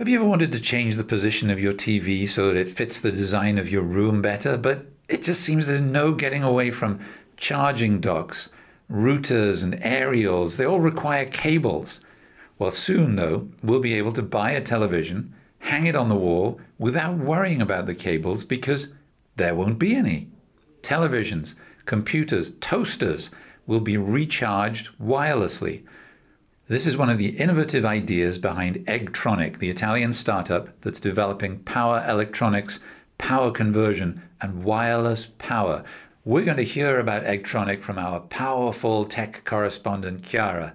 Have you ever wanted to change the position of your TV so that it fits the design of your room better? But it just seems there's no getting away from charging docks, routers, and aerials. They all require cables. Well, soon, though, we'll be able to buy a television, hang it on the wall without worrying about the cables because there won't be any. Televisions, computers, toasters will be recharged wirelessly. This is one of the innovative ideas behind Eggtronic, the Italian startup that's developing power electronics, power conversion, and wireless power. We're going to hear about Eggtronic from our powerful tech correspondent, Chiara.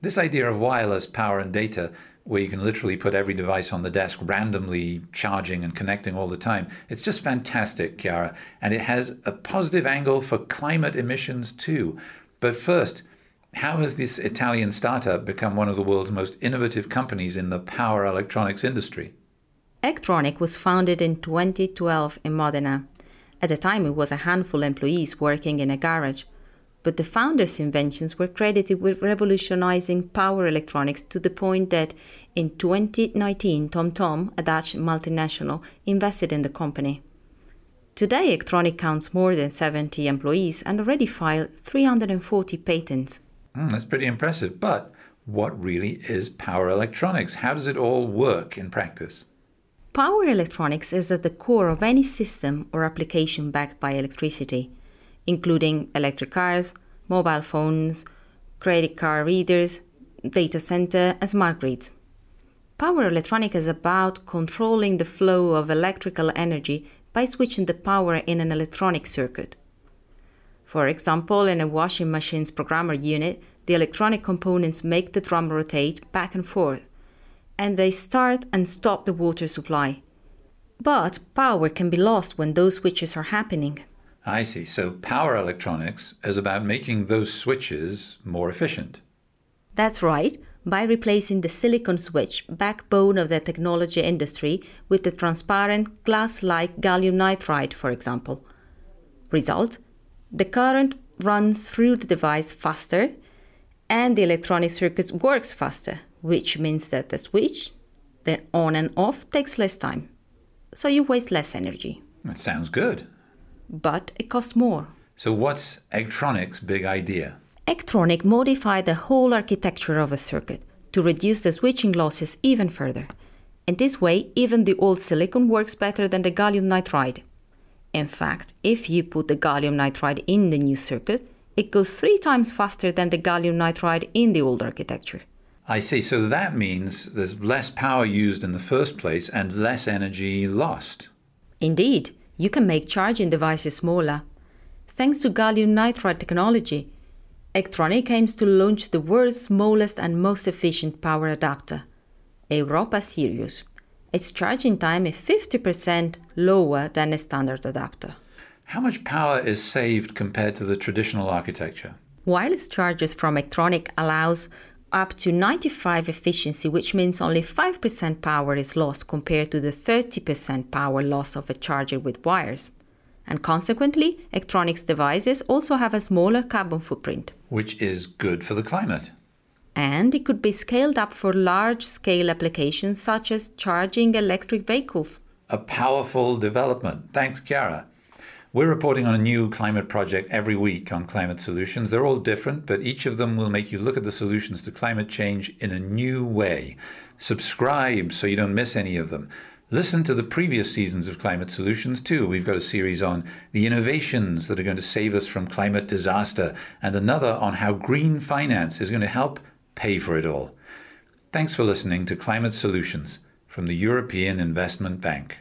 This idea of wireless power and data, where you can literally put every device on the desk randomly charging and connecting all the time, it's just fantastic, Chiara. And it has a positive angle for climate emissions too. But first, how has this Italian startup become one of the world's most innovative companies in the power electronics industry? Eggtronic was founded in 2012 in Modena. At the time, it was a handful of employees working in a garage, but the founders' inventions were credited with revolutionizing power electronics to the point that in 2019, TomTom, a Dutch multinational, invested in the company. Today, Eggtronic counts more than 70 employees and already filed 340 patents. Mm, that's pretty impressive. But what really is power electronics? How does it all work in practice? Power electronics is at the core of any system or application backed by electricity, including electric cars, mobile phones, credit card readers, data center, and smart grids. Power electronics is about controlling the flow of electrical energy by switching the power in an electronic circuit. For example, in a washing machine's programmer unit, the electronic components make the drum rotate back and forth, and they start and stop the water supply. But power can be lost when those switches are happening. I see. So power electronics is about making those switches more efficient. That's right, by replacing the silicon switch, backbone of the technology industry, with the transparent glass like gallium nitride, for example. Result the current runs through the device faster and the electronic circuit works faster, which means that the switch, the on and off, takes less time. So you waste less energy. That sounds good. But it costs more. So, what's Eggtronic's big idea? Eggtronic modified the whole architecture of a circuit to reduce the switching losses even further. In this way, even the old silicon works better than the gallium nitride. In fact, if you put the gallium nitride in the new circuit, it goes three times faster than the gallium nitride in the old architecture. I see. So that means there's less power used in the first place and less energy lost. Indeed, you can make charging devices smaller. Thanks to gallium nitride technology, Eggtronic aims to launch the world's smallest and most efficient power adapter, Europa Sirius. Its charging time is 50% lower than a standard adapter. How much power is saved compared to the traditional architecture? Wireless chargers from Eggtronic allows up to 95 efficiency, which means only 5% power is lost compared to the 30% power loss of a charger with wires. And consequently, Eggtronic's devices also have a smaller carbon footprint. Which is good for the climate and it could be scaled up for large scale applications such as charging electric vehicles. A powerful development. Thanks, Chiara. We're reporting on a new climate project every week on climate solutions. They're all different, but each of them will make you look at the solutions to climate change in a new way. Subscribe so you don't miss any of them. Listen to the previous seasons of Climate Solutions too. We've got a series on the innovations that are going to save us from climate disaster, and another on how green finance is going to help pay for it all. Thanks for listening to Climate Solutions from the European Investment Bank.